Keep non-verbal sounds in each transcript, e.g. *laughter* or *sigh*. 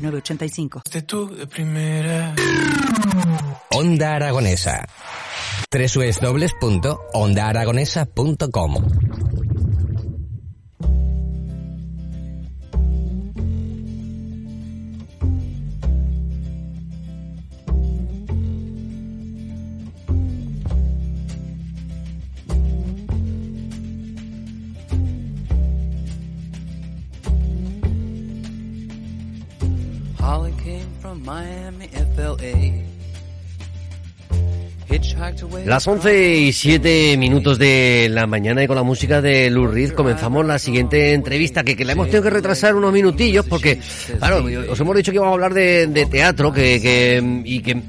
8985. primera. Onda Aragonesa. www.ondaaragonesa.com Miami, FLA. Las 11 y 7 minutos de la mañana y con la música de Lou Reed comenzamos la siguiente entrevista que, que la hemos tenido que retrasar unos minutillos porque, claro, os hemos dicho que íbamos a hablar de, de teatro que, que, y que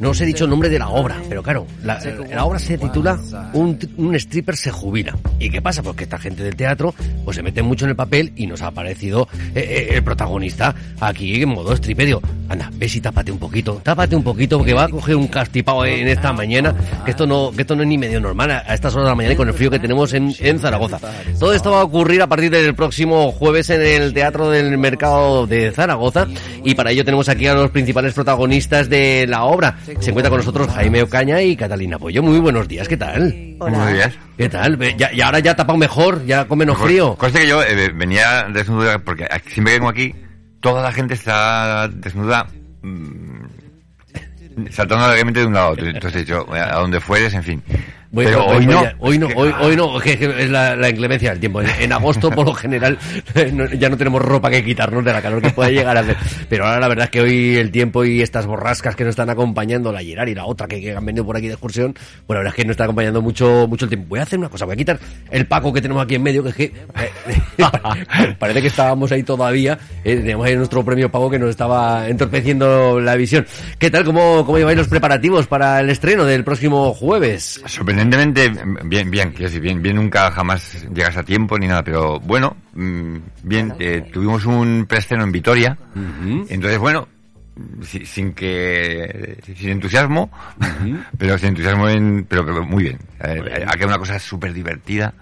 no os he dicho el nombre de la obra, pero claro, la, la obra se titula un, un stripper se jubila. ¿Y qué pasa? Porque esta gente del teatro pues se mete mucho en el papel y nos ha aparecido eh, eh, el protagonista aquí en modo stripper. Digo, anda, ves y tápate un poquito, tápate un poquito porque va a coger un castipado en esta mañana, que esto no, que esto no es ni medio normal a estas horas de la mañana y con el frío que tenemos en, en Zaragoza. Todo esto va a ocurrir a partir del próximo jueves en el Teatro del Mercado de Zaragoza y para ello tenemos aquí a los principales protagonistas de la obra. Se encuentra con nosotros Jaime Ocaña y Catalina Pollo. Muy buenos días, ¿qué tal? Buenos días. ¿Qué tal? Ya, y ahora ya tapado mejor, ya con menos frío. Conste que yo eh, venía desnudo porque siempre vengo aquí, toda la gente está desnuda, mm, saltando alegremente de un lado a otro. Entonces yo, a donde fueres, en fin. Bueno, Pero hoy no. hoy no, hoy, hoy no, que, que es la, la inclemencia del tiempo. En, en agosto, por lo general, *laughs* no- ya no tenemos ropa que quitarnos de la calor que puede llegar a hacer. Pero ahora la verdad es que hoy el tiempo y estas borrascas que nos están acompañando, la Gerard y la otra que, que han venido por aquí de excursión, pues la verdad es que nos está acompañando mucho, mucho el tiempo. Voy a hacer una cosa, voy a quitar el paco que tenemos aquí en medio, que es que eh, *laughs* parece que estábamos ahí todavía. eh, teníamos ahí nuestro premio pago que nos estaba entorpeciendo la visión. ¿Qué tal? ¿Cómo, cómo lleváis los preparativos para el estreno del próximo jueves? Sorprendentemente, bien, bien, quiero decir, bien, bien nunca jamás llegas a tiempo ni nada, pero bueno, mm, bien, eh, tuvimos un preestreno en Vitoria, entonces bueno, si- sin que, sin entusiasmo, *laughs* pero sin entusiasmo en, pero, pero muy bien, eh, ha quedado una cosa súper divertida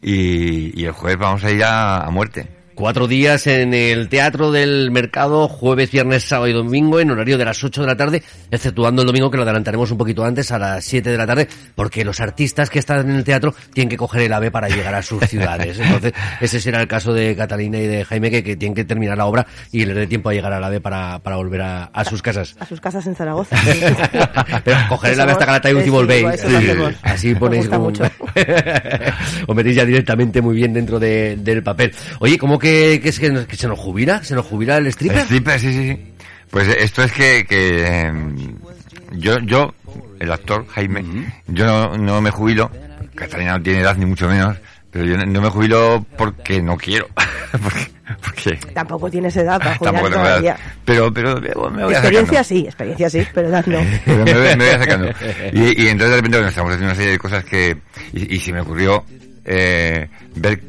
y, y el jueves vamos a ir a, a muerte. Cuatro días en el Teatro del Mercado, jueves, viernes, sábado y domingo, en horario de las 8 de la tarde, exceptuando el domingo que lo adelantaremos un poquito antes, a las 7 de la tarde, porque los artistas que están en el teatro tienen que coger el ave para llegar a sus *laughs* ciudades. Entonces, ese será el caso de Catalina y de Jaime, que, que tienen que terminar la obra y les dé tiempo a llegar al ave para, para volver a, a sus casas. A sus casas en Zaragoza. *laughs* Pero coger el ave hasta Calatayud y Sí, volvéis. hacemos. Así ponéis como... mucho. Os *laughs* metéis ya directamente muy bien dentro de- del papel. Oye, ¿cómo que, que es que, se nos jubila? ¿Se nos jubila el stripper? El stripper, sí, sí, sí. Pues esto es que, que em, yo, yo, el actor Jaime, yo no, no me jubilo, Catalina no tiene edad ni mucho menos, pero yo no, no me jubilo porque no quiero. *laughs* porque, porque Tampoco tienes edad para tampoco tengo todavía. edad. Pero, pero me voy Experiencia acercando. sí, experiencia sí, pero edad no. *laughs* Pero me, voy- me voy acercando. Y, y entonces de repente bueno, estamos haciendo una serie de cosas que, y, y se me ocurrió eh, ver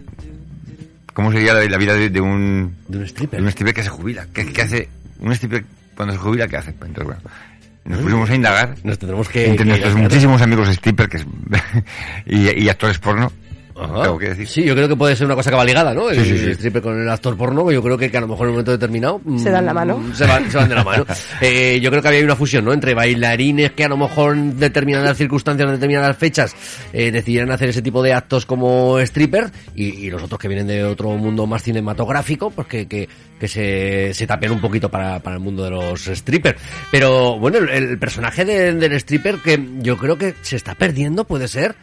cómo sería la, la vida de, de un De un stripper. de un stripper que se jubila. ¿Qué, qué hace un stripper cuando se jubila? ¿Qué hace? Entonces, bueno, nos pusimos a indagar Nos tendremos que... entre que- nuestros muchísimos amigos stripper que es- *laughs* y, y actores porno. Ajá. Tengo que decir. Sí, yo creo que puede ser una cosa que va ligada, ¿no? El, Sí, sí, sí. el stripper con el actor porno, yo creo que, que a lo mejor en un momento determinado... mm, Se dan la mano. Se van, se van de la mano. *laughs* Eh, yo creo que había una fusión, ¿no? Entre bailarines que a lo mejor en determinadas circunstancias, en determinadas fechas, eh, decidieran hacer ese tipo de actos como stripper y, y los otros que vienen de otro mundo más cinematográfico, pues que, que, que se, se tapen un poquito para, para el mundo de los strippers. Pero bueno, el, el personaje de- del stripper que yo creo que se está perdiendo, puede ser.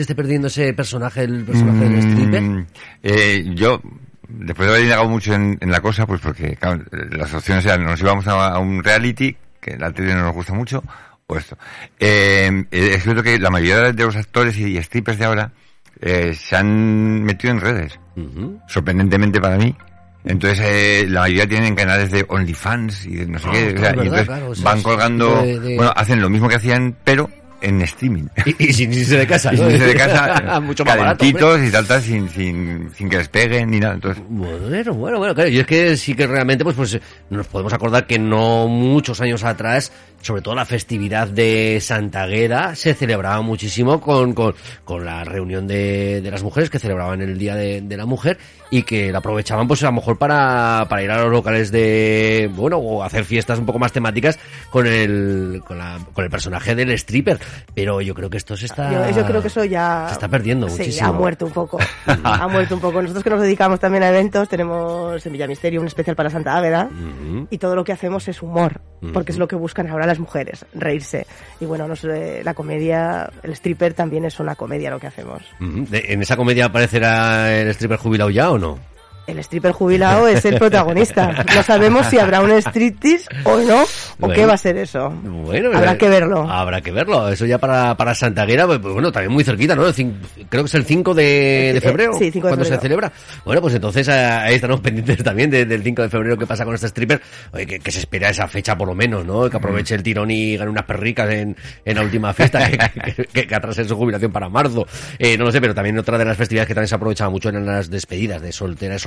Se esté perdiendo ese personaje, el personaje del stripper. Mm, eh, yo, después de haber indagado mucho en, en la cosa, pues porque claro, las opciones eran, nos íbamos a, a un reality, que la tele no nos gusta mucho, o esto. Eh, es cierto que la mayoría de los actores y strippers de ahora eh, se han metido en redes. Sorprendentemente para mí, Entonces, eh, la mayoría tienen canales de OnlyFans y de no sé Ah, qué. o sea, claro, y verdad, entonces claro, o sea, van colgando. tipo de- de- Bueno, hacen lo mismo que hacían, pero en streaming. Y, y sin irse de casa, *laughs* Y sin irse de casa, *laughs* Mucho más barato, calentitos y tal, tal, sin, sin, sin que les peguen ni nada. Entonces, Bueno, bueno, bueno, claro, y es que sí que realmente pues, pues nos podemos acordar que no muchos años atrás, sobre todo la festividad de Santa Agueda, se celebraba muchísimo con, con, con la reunión de, de las mujeres que celebraban el Día de, de la Mujer y que la aprovechaban pues a lo mejor para, para ir a los locales de, bueno, o hacer fiestas un poco más temáticas con el, con la, con el personaje del stripper. Pero yo creo que esto se está... Yo, yo creo que eso ya... Se está perdiendo sí, muchísimo. ha muerto un poco. ha muerto un poco. Nosotros que nos dedicamos también a eventos, tenemos en Villa Misterio un especial para Santa Águeda Ujú. y todo lo que hacemos es humor, porque es lo que buscan ahora las mujeres, reírse. Y bueno, no sé, la comedia, el stripper también es una comedia lo que hacemos. Ujú. De- ¿En esa comedia aparecerá el stripper jubilado ya o no? no. El stripper jubilado es el protagonista. *laughs* No sabemos si habrá un striptease o no, o Bueno. qué va a ser eso. Bueno, Habrá eh, que verlo. Habrá que verlo. Eso ya para, para Santaguera, pues pues bueno, también muy cerquita, ¿no? Cin- creo que es el 5 de, de Eh, febrero. sí, 5 de cuando se febrero. celebra. Bueno, pues entonces eh, ahí estaremos *laughs* pendientes también de- del 5 de febrero qué pasa con este stripper. Oye, que, que se espera esa fecha por lo menos, ¿no? Que aproveche el tirón y gane unas perricas en, en la última fiesta, *laughs* que, que, que, atrase su jubilación para marzo. Eh, no lo sé, pero también otra de las festividades que también se aprovechaba mucho eran las despedidas de soltera y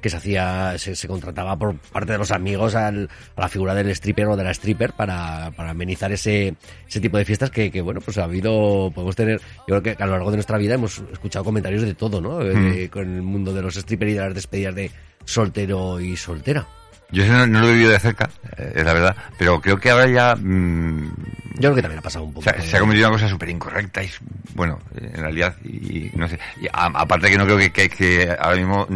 que se hacía, se, se contrataba por parte de los amigos al- a la figura del stripper o de la stripper para, para amenizar ese, ese tipo de fiestas que, que, bueno, pues ha habido, podemos tener, yo creo que a lo largo de nuestra vida hemos escuchado comentarios de todo, ¿no? Eh, de- con el mundo de los strippers y de las despedidas de soltero y soltera. Yo eso no, no lo he vivido de cerca, eh, es la verdad, pero creo que ahora ya mm, Yo creo que también ha pasado un poco. se, ha- se ha convertido en una cosa súper incorrecta y, bueno, en realidad, y, no sé, y a- aparte que no creo que, que, que ahora mismo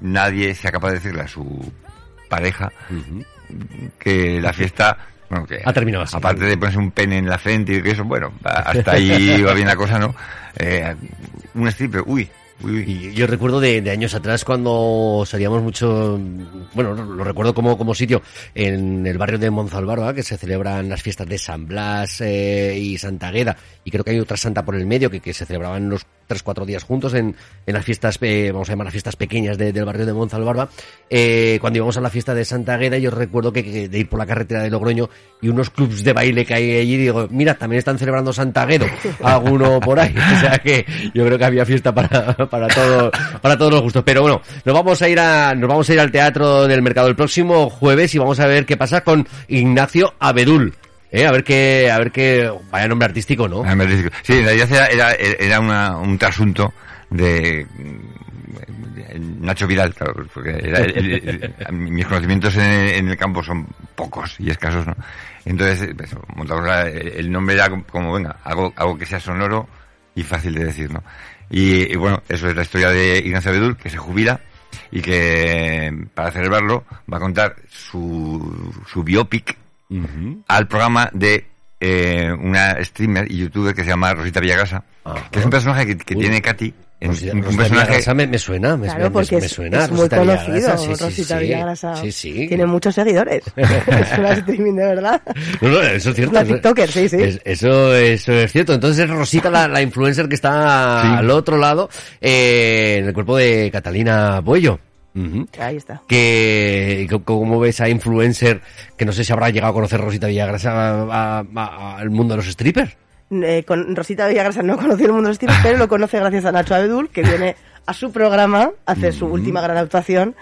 nadie sea capaz de decirle a su pareja que la fiesta, bueno, que Ha terminado así. aparte de ponerse un pene en la frente y que eso, bueno, hasta ahí va bien la cosa, ¿no? Eh, un stripper, uy. Y yo recuerdo de, de años atrás cuando salíamos mucho, bueno, lo recuerdo como, como sitio en el barrio de Monzalbarba, que se celebran las fiestas de San Blas eh, y Santa Agueda, y creo que hay otra santa por el medio que, que se celebraban los tres, cuatro días juntos en, en las fiestas, eh, vamos a llamar las fiestas pequeñas de- del barrio de Monzalbarba. Eh, cuando íbamos a la fiesta de Santa Agueda, yo recuerdo que, que de ir por la carretera de Logroño y unos clubs de baile que hay allí, digo, mira, también están celebrando Santa Aguedo, *laughs* alguno por ahí. O sea que yo creo que había fiesta para, para todo, para todos los gustos. Pero bueno, nos vamos a ir a, nos vamos a ir al teatro del mercado el próximo jueves y vamos a ver qué pasa con Ignacio Abedul. Eh, a ver qué, a ver qué, vaya nombre artístico, ¿no? Ah, Sí, en realidad era, era, era una, un trasunto de Nacho Vidal, claro, porque era *laughs* mis conocimientos en, el campo son pocos y escasos, ¿no? Entonces, pues, montamos la- el nombre era como, venga, algo, algo que sea sonoro y fácil de decir, ¿no? Y, y bueno, eso es la historia de Ignacio Abedul, que se jubila y que para celebrarlo va a contar su, su biopic Ujú. al programa de eh, una streamer y youtuber que se llama Rosita Villagasa, Ajá. que es un personaje que, que tiene Katy, en- Rosita- un, un Rosita personaje Villagrasa me, me suena, me, Claro, me- porque me es, suena. es muy Rosita conocido, Villagrasa, sí, sí, Rosita sí. Villagrasa. Sí, sí. Tiene muchos seguidores. *laughs* es una streaming de verdad. No, no, eso es cierto. Una eso- tiktoker, sí, sí. es- eso, eso es cierto. Entonces es Rosita la, la influencer que está Sí. al otro lado, eh, en el cuerpo de Catalina Ahí está. Que, co- ¿Cómo ves a influencer que no sé si habrá llegado a conocer Rosita Villagrasa al mundo de los strippers? Eh, con Rosita Villagrasa no *laughs* conoció el mundo del estilo, pero lo conoce gracias a Nacho Abedul, que viene a su programa a hacer su última gran actuación.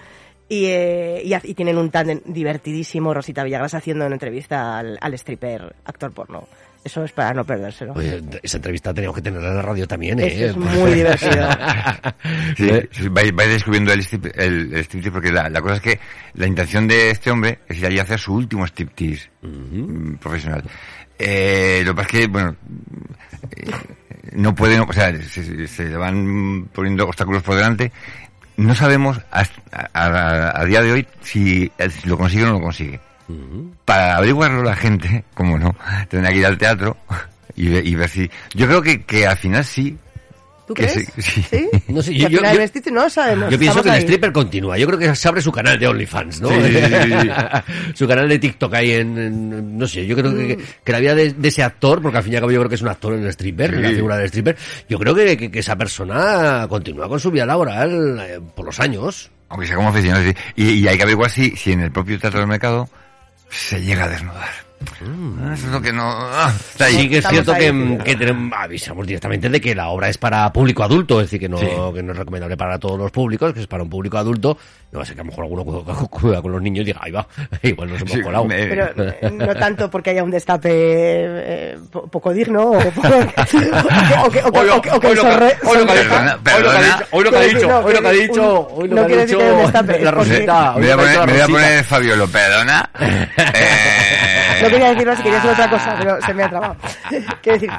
Y, eh, y, tienen un tándem divertidísimo, Rosita Villagrasa haciendo una entrevista al, al stripper actor porno. Eso es para no perdérselo. Oye, esa entrevista teníamos que tenerla en la radio también, Eso ¿eh? es muy *laughs* divertido. *laughs* Sí, sí, vais, vais descubriendo el, strip- el, el striptease porque la, la cosa es que la intención de este hombre es ir allí a hacer su último striptease mm, profesional. Eh, lo que pasa es que, bueno, eh, no pueden, o sea, se, se le van poniendo obstáculos por delante. No sabemos hasta- a, a- a día de hoy si, si lo consigue o no lo consigue. Para averiguarlo la gente, como no, tendrá que ir al teatro y, ver- y ver si... Yo creo que, que al final sí. ¿Tú que crees? sí, sí. No sé, Y yo, no sabemos. yo pienso que el stripper continúa. Yo creo que se abre su canal de OnlyFans, ¿no? Sí, sí, sí, *laughs* su canal de TikTok ahí en, en- no sé, yo creo que, Mm. que la vida de, de ese actor, porque al fin y al cabo yo creo que es un actor en el stripper, Sí. en la figura del stripper, yo creo que, que- que esa persona continúa con su vida laboral eh, por los años. aunque sea como aficionado, sí. y, y hay que averiguar si, si en el propio Teatro del Mercado se llega a desnudar. Ah, Eso es lo que no... ah. Sí que es cierto que, tenemos- avisamos directamente de que la obra es para público adulto, es decir, que no, Sí. que no es recomendable para todos los públicos, que es para un público adulto. No va a ser que a lo mejor alguno cuida, *laughs* cuida con los niños y diga, ahí va, *laughs* igual nos hemos Sí, colado. me- Pero *laughs* eh, no tanto porque haya un destape eh, po- poco digno o, o que, Hoy lo que- sorre- hoy lo que ha dicho, hoy lo que ha dicho, hoy lo que ha dicho, la Rosita. me voy a poner Fabio perdona. Eh, No quería decirlo si quería decir otra cosa, pero se me ha trabado. *laughs* Quiero decir,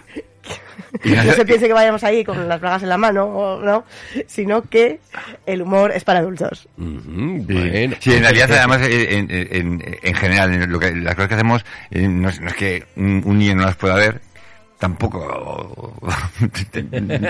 no se piense que vayamos ahí con las bragas en la mano, o no, sino que el humor es para adultos. Ujú, Sí, bueno. sí, en realidad además eh, en, en- en- en general en lo que, las cosas que hacemos eh, no, es, no es que un, un niño no las pueda ver tampoco *laughs*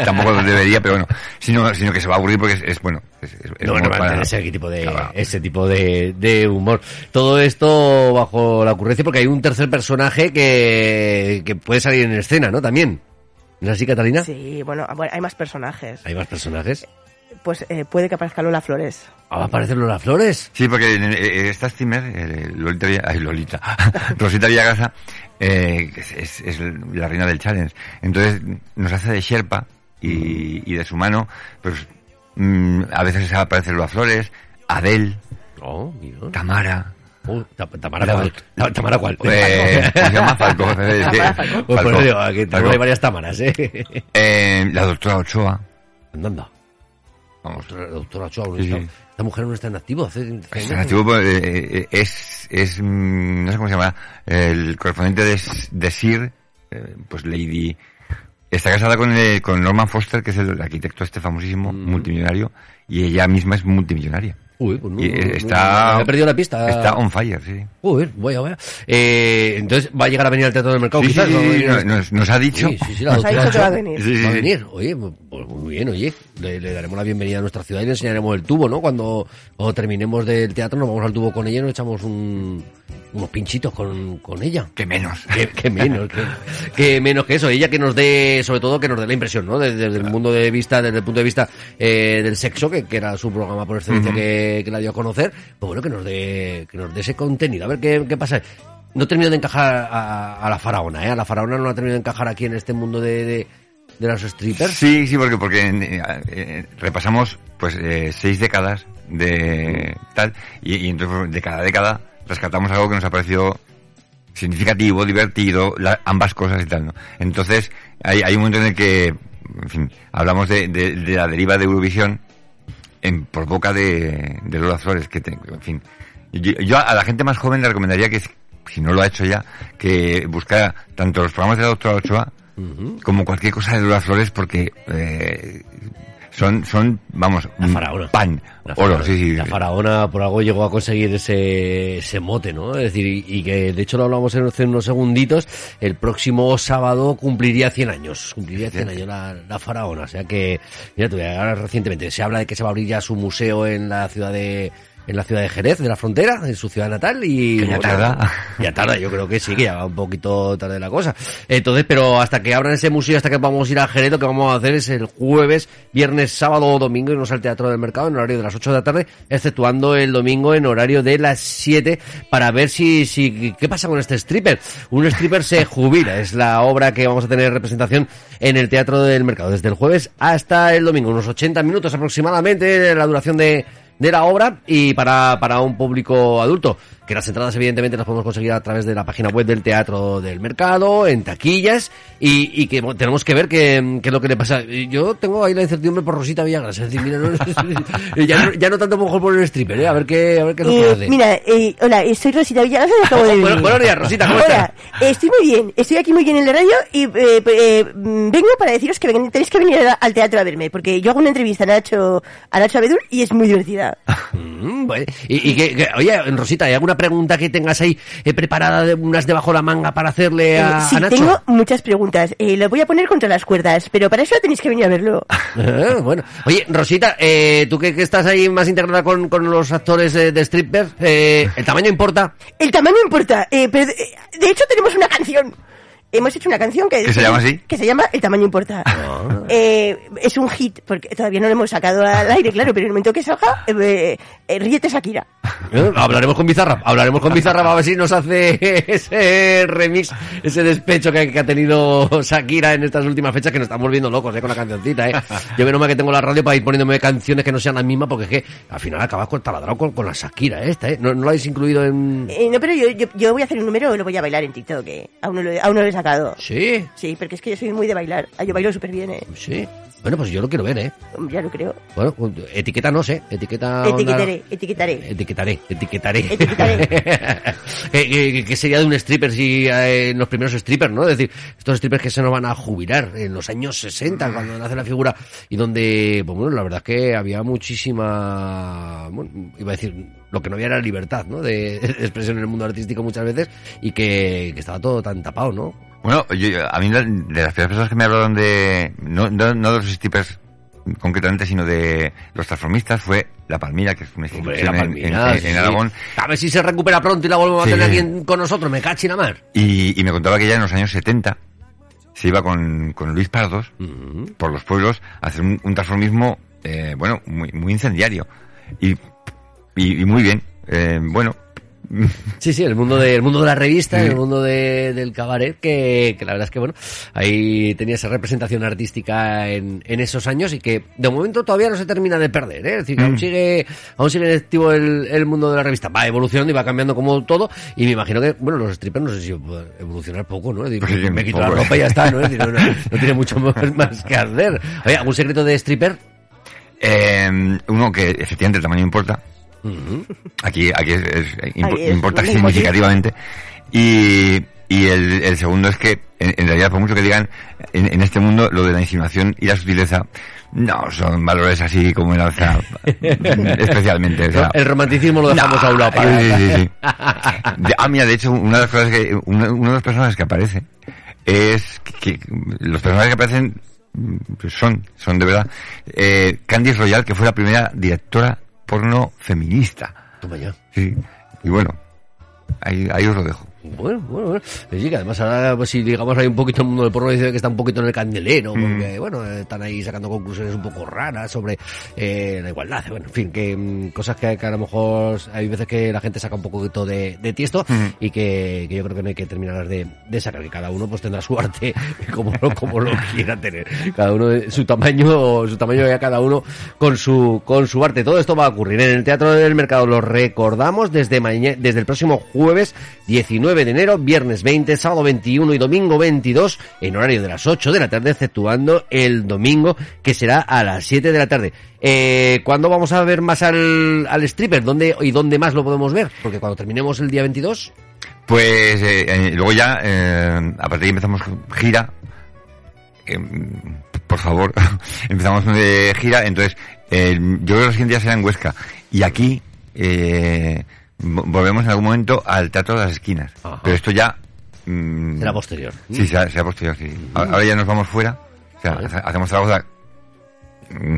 tampoco lo debería pero bueno sino sino que se va a aburrir porque es, es, bueno es, es- No, humor no va a para- tener ese tipo de Claro. ese tipo de, de humor. Todo esto bajo la ocurrencia porque hay un tercer personaje que, que puede salir en escena, ¿no? También. ¿No es así, Catalina? Sí, bueno, bueno, hay más personajes. Hay más personajes. Pues eh, puede que aparezca Lola Flores. Ah, va a aparecer Lola Flores. Sí, porque en- eh, esta streamer, eh, Lolita, ay, Lolita, *laughs* Rosita Villagasa, eh, es, es- es la reina del challenge. Entonces nos hace de Sherpa y, y de su mano, pues mm, a veces aparece Lola Flores, Adel, Oh. Tamara, Ta- Tamara La- cuál. Ta- Tamara cuál. eh, ¿cómo se llama? *laughs* *laughs* Que- Tamara Falcó. Pues por eso digo, aquí ahí varias Tamaras, ¿eh? Eh, la doctora Ochoa, Anda. vamos, Doctora, doctora Ochoa, Sí, sí. Esta mujer no está en activo. Hace, hace Es, años. activo, pues, eh, eh, es, es, mm, no sé cómo se llama, el correspondiente de, de Sir, eh, pues Lady, está casada con, eh, con Norman Foster, que es el arquitecto este famosísimo, multimillonario, y ella misma es multimillonaria. Uy, pues no, Y, no, eh, no, está, he perdido la pista. Está on fire, sí. Uy, vaya, vaya. Eh, entonces va a llegar a venir al Teatro del Mercado, Sí, quizás. sí, a sí, venir- nos, nos- ha dicho. Sí, sí, sí, la Nos ha dicho que va a venir. Sí, sí, va a venir. Oye, pues muy bien, oye. Le, le daremos la bienvenida a nuestra ciudad y le enseñaremos el tubo, ¿no? Cuando, cuando terminemos del teatro nos vamos al tubo con ella y nos echamos un, unos pinchitos con, con ella. Que menos. *laughs* Que, menos, que, menos que eso. Ella que nos dé, sobre todo, que nos dé la impresión, ¿no? Desde, desde el mundo de vista, desde el punto de vista eh, del sexo, que, que era su programa por excelencia que, que la dio a conocer, pues bueno, que nos dé, que nos dé ese contenido. A ver qué, qué pasa. No termino de encajar a, a la faraona, ¿eh? A la faraona no la termino de encajar aquí en este mundo de, de, de los strippers. Sí, sí, porque, porque eh, eh, repasamos pues eh, seis décadas de tal, y, y entonces de cada década rescatamos algo que nos ha parecido significativo, divertido, la- ambas cosas y tal, ¿no? Entonces, hay, hay un momento en el que, en fin, hablamos de, de- de la deriva de Eurovisión en, por boca de, de Lola Flores, que, te- en fin. Yo, yo a la gente más joven le recomendaría que, si no lo ha hecho ya, que buscara tanto los programas de la doctora Ochoa, como cualquier cosa de Lola Flores, porque eh, son, son, vamos, La faraona. pan, La oro, faraona- sí, sí. La faraona por algo llegó a conseguir ese, ese mote, ¿no? Es decir, y, que de hecho lo hablamos en, hace unos segunditos, el próximo sábado cumpliría 100 años, cumpliría 100 años la, la faraona, o sea que, mira, tú, ahora recientemente se habla de que se va a abrir ya su museo en la ciudad de en la ciudad de Jerez, de la frontera, en su ciudad natal, y... Que ya tarda. Ya tarda, yo creo que sí, que ya va un poquito tarde la cosa. Entonces, pero hasta que abran ese museo, hasta que vamos a ir a Jerez, lo que vamos a hacer es el jueves, viernes, sábado o domingo irnos al Teatro del Mercado en horario de las 8 de la tarde, exceptuando el domingo en horario de las 7, para ver si, si, qué pasa con este stripper. Un stripper se *laughs* jubila, es la obra que vamos a tener representación en el Teatro del Mercado, desde el jueves hasta el domingo, unos 80 minutos aproximadamente, la duración de, de la obra y para, para un público adulto. Que las entradas evidentemente las podemos conseguir a través de la página web del Teatro del Mercado, en taquillas, y, y que bueno, tenemos que ver qué, qué es lo que le pasa. Yo tengo ahí la incertidumbre por Rosita Villagra, es decir, mira, no- *laughs* ya, no, ya no tanto mejor por el stripper, ¿eh? a ver qué, a ver qué es lo que Eh, hace. mira, eh, hola, eh, soy Rosita Villagas y acabo de venir. Bueno, buenos días, Rosita, ¿cómo Hola, estoy muy bien, estoy aquí muy bien en la radio y mm, vengo para deciros que ven- tenéis que venir al teatro a verme, porque yo hago una entrevista a Nacho, a Nacho Abedul y es muy divertida. *laughs* Mm, bueno. Y, y que, que- oye, Rosita, ¿hay alguna pregunta que tengas ahí eh, preparada, de unas debajo de la manga para hacerle a, Eh, sí, a Nacho? tengo muchas preguntas, eh, lo voy a poner contra las cuerdas, pero para eso tenéis que venir a verlo. *laughs* Ah, bueno, oye, Rosita, eh, tú que, que estás ahí más integrada con, con los actores de, de stripper, eh, ¿el tamaño importa? El tamaño importa, eh, pero de hecho tenemos una canción. Hemos hecho una canción que... ¿Que se llama así? Que se llama El tamaño importa. Ah. Eh, es un hit, porque todavía no lo hemos sacado al aire, claro, pero en el momento que salga, eh, eh, ríete Shakira. ¿Eh? Hablaremos con Bizarrap, hablaremos con Bizarrap a ver si nos hace *laughs* ese remix, ese despecho que, que ha tenido Shakira en estas últimas fechas que nos estamos volviendo locos, ¿eh? Con la cancioncita, ¿eh? *laughs* Yo menos mal que tengo la radio para ir poniéndome canciones que no sean las mismas porque es que al final acabas con taladrado con, con la Shakira esta, ¿eh? ¿No, no lo habéis incluido en...? Eh, no, pero yo, yo, yo voy a hacer un número y lo voy a bailar en TikTok, que aún no lo, he- aún no lo he sacado. Sí, Sí, porque es que yo soy muy de bailar. Ah, Yo bailo súper bien, eh. sí. Bueno, pues yo lo quiero ver, ¿eh? Ya lo creo. Bueno, etiqueta no sé, etiqueta... onda- Etiquetaré, etiquetaré. Etiquetaré, etiquetaré. Etiquetaré. *laughs* Eh, eh, ¿Qué sería de un stripper si eh, los primeros strippers, no? Es decir, estos strippers que se nos van a jubilar en los años 60, cuando nace la figura, y donde, pues bueno, la verdad es que había muchísima, bueno, iba a decir, lo que no había era libertad, ¿no? De, de *laughs* expresión en el mundo artístico muchas veces, y que, que estaba todo tan tapado, ¿no? Bueno, yo, a mí de las primeras personas que me hablaron de, no, no, no de los strippers concretamente, sino de los transformistas, fue La Palmira, que es una institución en, Palmira, en- sí. en Aragón. A ver si se recupera pronto y la volvemos Sí. a tener aquí con nosotros, me cachi la mar. Y, y me contaba que ya en los años 70 se iba con, con Luis Pardos por los pueblos a hacer un, un transformismo, eh, bueno, muy, muy incendiario. Y, y, y muy bien. Eh, bueno, Sí, sí, el mundo de, el mundo de la revista, el mundo de- del cabaret, que, que la verdad es que, bueno, ahí tenía esa representación artística en, en esos años y que de momento todavía no se termina de perder, ¿eh? Es decir, que aún sigue, aún sigue activo el, el mundo de la revista. Va evolucionando y va cambiando como todo y me imagino que, bueno, los strippers no sé si evolucionar poco, ¿no? Es decir, Pues sí, me quito poco, la ropa y ya está, ¿no? Es decir, no, no- no tiene mucho *laughs* más, más que hacer. Oye, ¿algún secreto de stripper? eh, uno que efectivamente el tamaño importa. Aquí, aquí es, importa *laughs* significativamente. Y, y el, el segundo es que, en, en realidad, por mucho que digan, en, en este mundo lo de la insinuación y la sutileza, no son valores así como el alza, *laughs* especialmente. o sea, El romanticismo lo dejamos no, a un lado para... sí, sí, sí. *laughs* De- ah, mira, de hecho, una de las cosas que, una- uno de los personajes que aparece es que, que los personajes que aparecen pues son, son de verdad, eh, Candice Royal, que fue la primera directora porno feminista. Toma ya. Sí. Y bueno, ahí, ahí os lo dejo. Bueno, bueno, bueno. Sí, que además ahora, pues si digamos hay un poquito el mundo del porno, dice que está un poquito en el candelero, porque, bueno, eh, están ahí sacando conclusiones un poco raras sobre eh, la igualdad, bueno, en fin, que mm, cosas que, que a lo mejor hay veces que la gente saca un poquito de, de tiesto y que, que yo creo que no hay que terminar de, de sacar, que cada uno pues tendrá su arte *laughs* como, lo- como lo quiera tener. Cada uno de su tamaño, su tamaño ya cada uno con su, con su arte. Todo esto va a ocurrir en el Teatro del Mercado, lo recordamos desde mañana, desde el próximo jueves 19 de enero, viernes 20, sábado 21 y domingo 22, en horario de las 8 de la tarde, exceptuando el domingo, que será a las 7 de la tarde. Eh, ¿Cuándo vamos a ver más al, stripper? ¿Dónde y dónde más lo podemos ver? Porque cuando terminemos el día 22, Pues eh, eh, luego ya, eh, a partir de empezamos gira. Eh, por favor, *laughs* empezamos de gira. Entonces, yo creo que los siguientes días será en Huesca. Y aquí volvemos en algún momento al Teatro de las Esquinas. Ajá. Pero esto ya... mm, será posterior. Sí, será, será posterior, sí. Ahora ahora ya nos vamos fuera. O sea, Vale. hace- hacemos Zaragoza mm,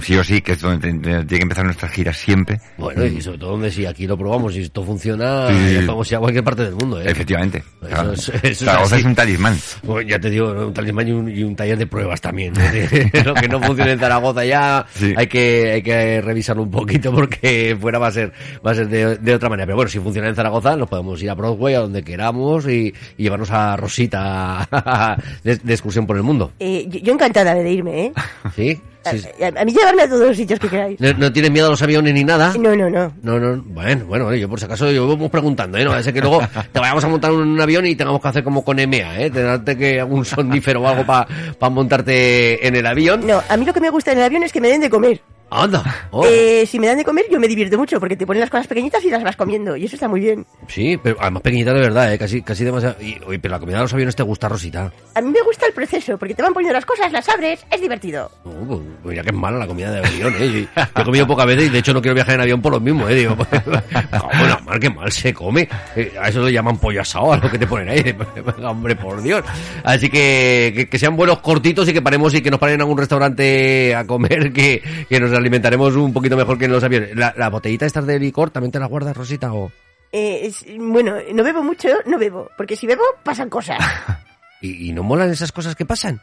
sí o sí, que es donde tiene que empezar nuestras giras siempre. Bueno, y sobre todo donde si aquí lo probamos y esto funciona, Sí, ir a cualquier parte del mundo, ¿eh? Efectivamente. Eso es- eso es Zaragoza es un talismán. Bueno, ya te digo, un talismán y un, y un taller de pruebas también. ¿eh? Lo que no funcione en Zaragoza ya Sí. hay que hay que revisarlo un poquito porque fuera va a ser va a ser de, de otra manera. Pero bueno, si funciona en Zaragoza, nos podemos ir a Broadway, a donde queramos y, y llevarnos a Rosita *laughs* de, de excursión por el mundo. Eh, yo, yo encantada de irme, ¿eh? ¿Sí? Sí. A, a mí llevarme a todos los sitios que queráis. ¿No, no tienes miedo a los aviones ni nada? No, no, no. No, no, bueno, bueno, yo por si acaso yo vamos preguntando, ¿eh? No, ese que luego te vayamos a montar un avión y tengamos que hacer como con EMEA, ¿eh? Tenerte que algún sonífero o algo para montarte en el avión. No, a mí lo que me gusta en el avión es que me den de comer. Anda. *laughs* Oh. Eh, si me dan de comer, yo me divierto mucho porque te ponen las cosas pequeñitas y las vas comiendo. Y eso está muy bien. Sí, pero además pequeñita de verdad, ¿eh? Casi, casi demasiado. Y, oye, pero la comida de los aviones te gusta, Rosita. A mí me gusta el proceso porque te van poniendo las cosas, las abres, es divertido. Pues, mira que es mala la comida de avión, ¿eh? Yo, yo he comido pocas veces y de hecho no quiero viajar en avión por lo mismo, ¿eh? Digo, bueno, mal que mal se come. Eh, a eso lo llaman pollo asado, a lo que te ponen ahí. *laughs* Hombre, por Dios. Así que, que, que sean buenos cortitos y que paremos y que nos paren en algún restaurante a comer, que, que nos alimentaremos un poquito mejor que en los aviones. La, la botellita estas de licor, ¿también te la guardas, Rosita? O... Eh, es- bueno, no bebo mucho, no bebo. Porque si bebo, pasan cosas. *laughs* ¿Y, y no molan esas cosas que pasan?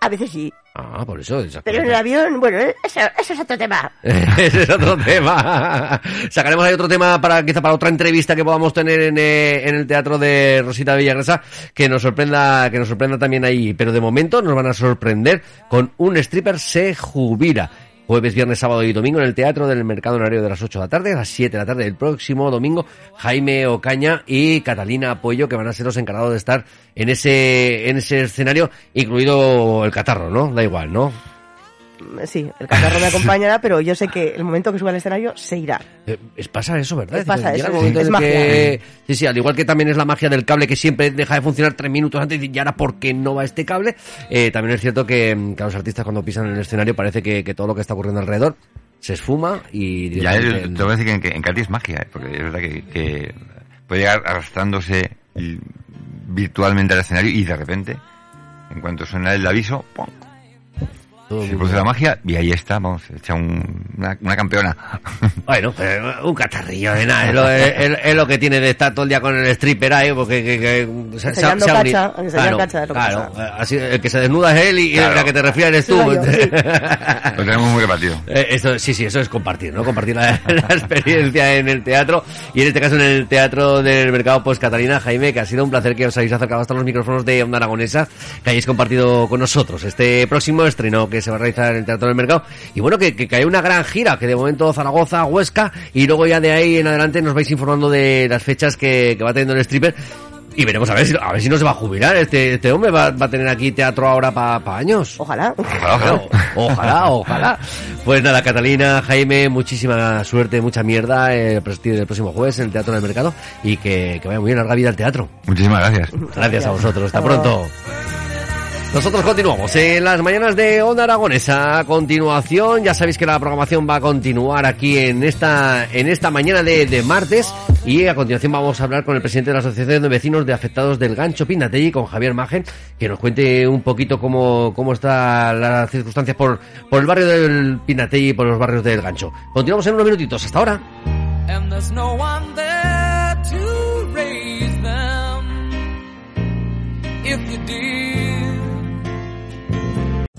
A veces sí. Ah, por eso. esas Pero en el avión, bueno, eso, eso es otro tema. *laughs* Ese es otro tema. *laughs* Sacaremos ahí otro tema para quizá para otra entrevista que podamos tener en, eh, en el teatro de Rosita Villagrasa que nos sorprenda que nos sorprenda también ahí. Pero de momento nos van a sorprender con un stripper se jubila. Jueves, viernes, sábado y domingo en el Teatro del Mercado horario de las 8 de la tarde a las 7 de la tarde del próximo domingo. Jaime Ocaña y Catalina Apoyo que van a ser los encargados de estar en ese, en ese escenario, incluido el catarro, ¿no? Da igual, ¿no? Sí, el catarro me *laughs* acompañará, pero yo sé que el momento que suba al escenario se irá. Eh, es pasa eso, ¿verdad? Es pasa eso, es magia. que- sí, sí, al igual que también es la magia del cable que siempre deja de funcionar tres minutos antes y ahora ¿por qué no va este cable? Eh, también es cierto que, mm, que a los artistas cuando pisan en el escenario parece que, que todo lo que está ocurriendo alrededor se esfuma y... Ya el- te voy a decir que en, que en Cádiz es magia, ¿eh? porque es verdad que, que puede llegar arrastrándose virtualmente al escenario y de repente, en cuanto suena el aviso, ¡pum! El mundo- produce la magia y ahí está, vamos, echa un- una, una campeona. *laughs* Bueno, pero un catarrillo de nada, es lo, es- es- es lo que tiene de estar todo el día con el stripper ahí, porque que, que- se, se ha cacha, cacha lo que claro, pasa. eh, así, el que se desnuda es él y Claro. la que te refieres eres tú. Yo, sí. Lo tenemos muy repartido. *laughs* Eh, Esto, sí, sí, eso es compartir, ¿no? Compartir la, *laughs* la experiencia en el teatro y en este caso en el teatro del mercado pues Catalina, Jaime, que ha sido un placer que os hayáis acercado hasta los micrófonos de Onda Aragonesa, que hayáis compartido con nosotros este próximo estreno que se va a realizar en el teatro del mercado y bueno, que, que, que hay una gran gira, que de momento Zaragoza, Huesca y luego ya de ahí en adelante nos vais informando de las fechas que, que va teniendo el stripper y veremos a ver si, a ver si no se va a jubilar este, este hombre, va, va a tener aquí teatro ahora para años. Ojalá. Ojalá, ojalá. ojalá, ojalá. Pues nada, Catalina, Jaime, muchísima suerte, mucha mierda eh, el, el próximo jueves en el Teatro del Mercado y que, que vaya muy bien, larga vida al teatro. Muchísimas gracias. Gracias a vosotros, hasta Hasta luego. pronto. Nosotros continuamos en las mañanas de Onda Aragonesa. A continuación, ya sabéis que la programación va a continuar aquí en esta, en esta mañana de, martes. Y a continuación vamos a hablar con el presidente de la Asociación de Vecinos de Afectados del Gancho Pinategui, con Javier Magen, que nos cuente un poquito cómo, cómo están las circunstancias por, por el barrio del Pinategui y por los barrios del Gancho. Continuamos en unos minutitos. Hasta ahora.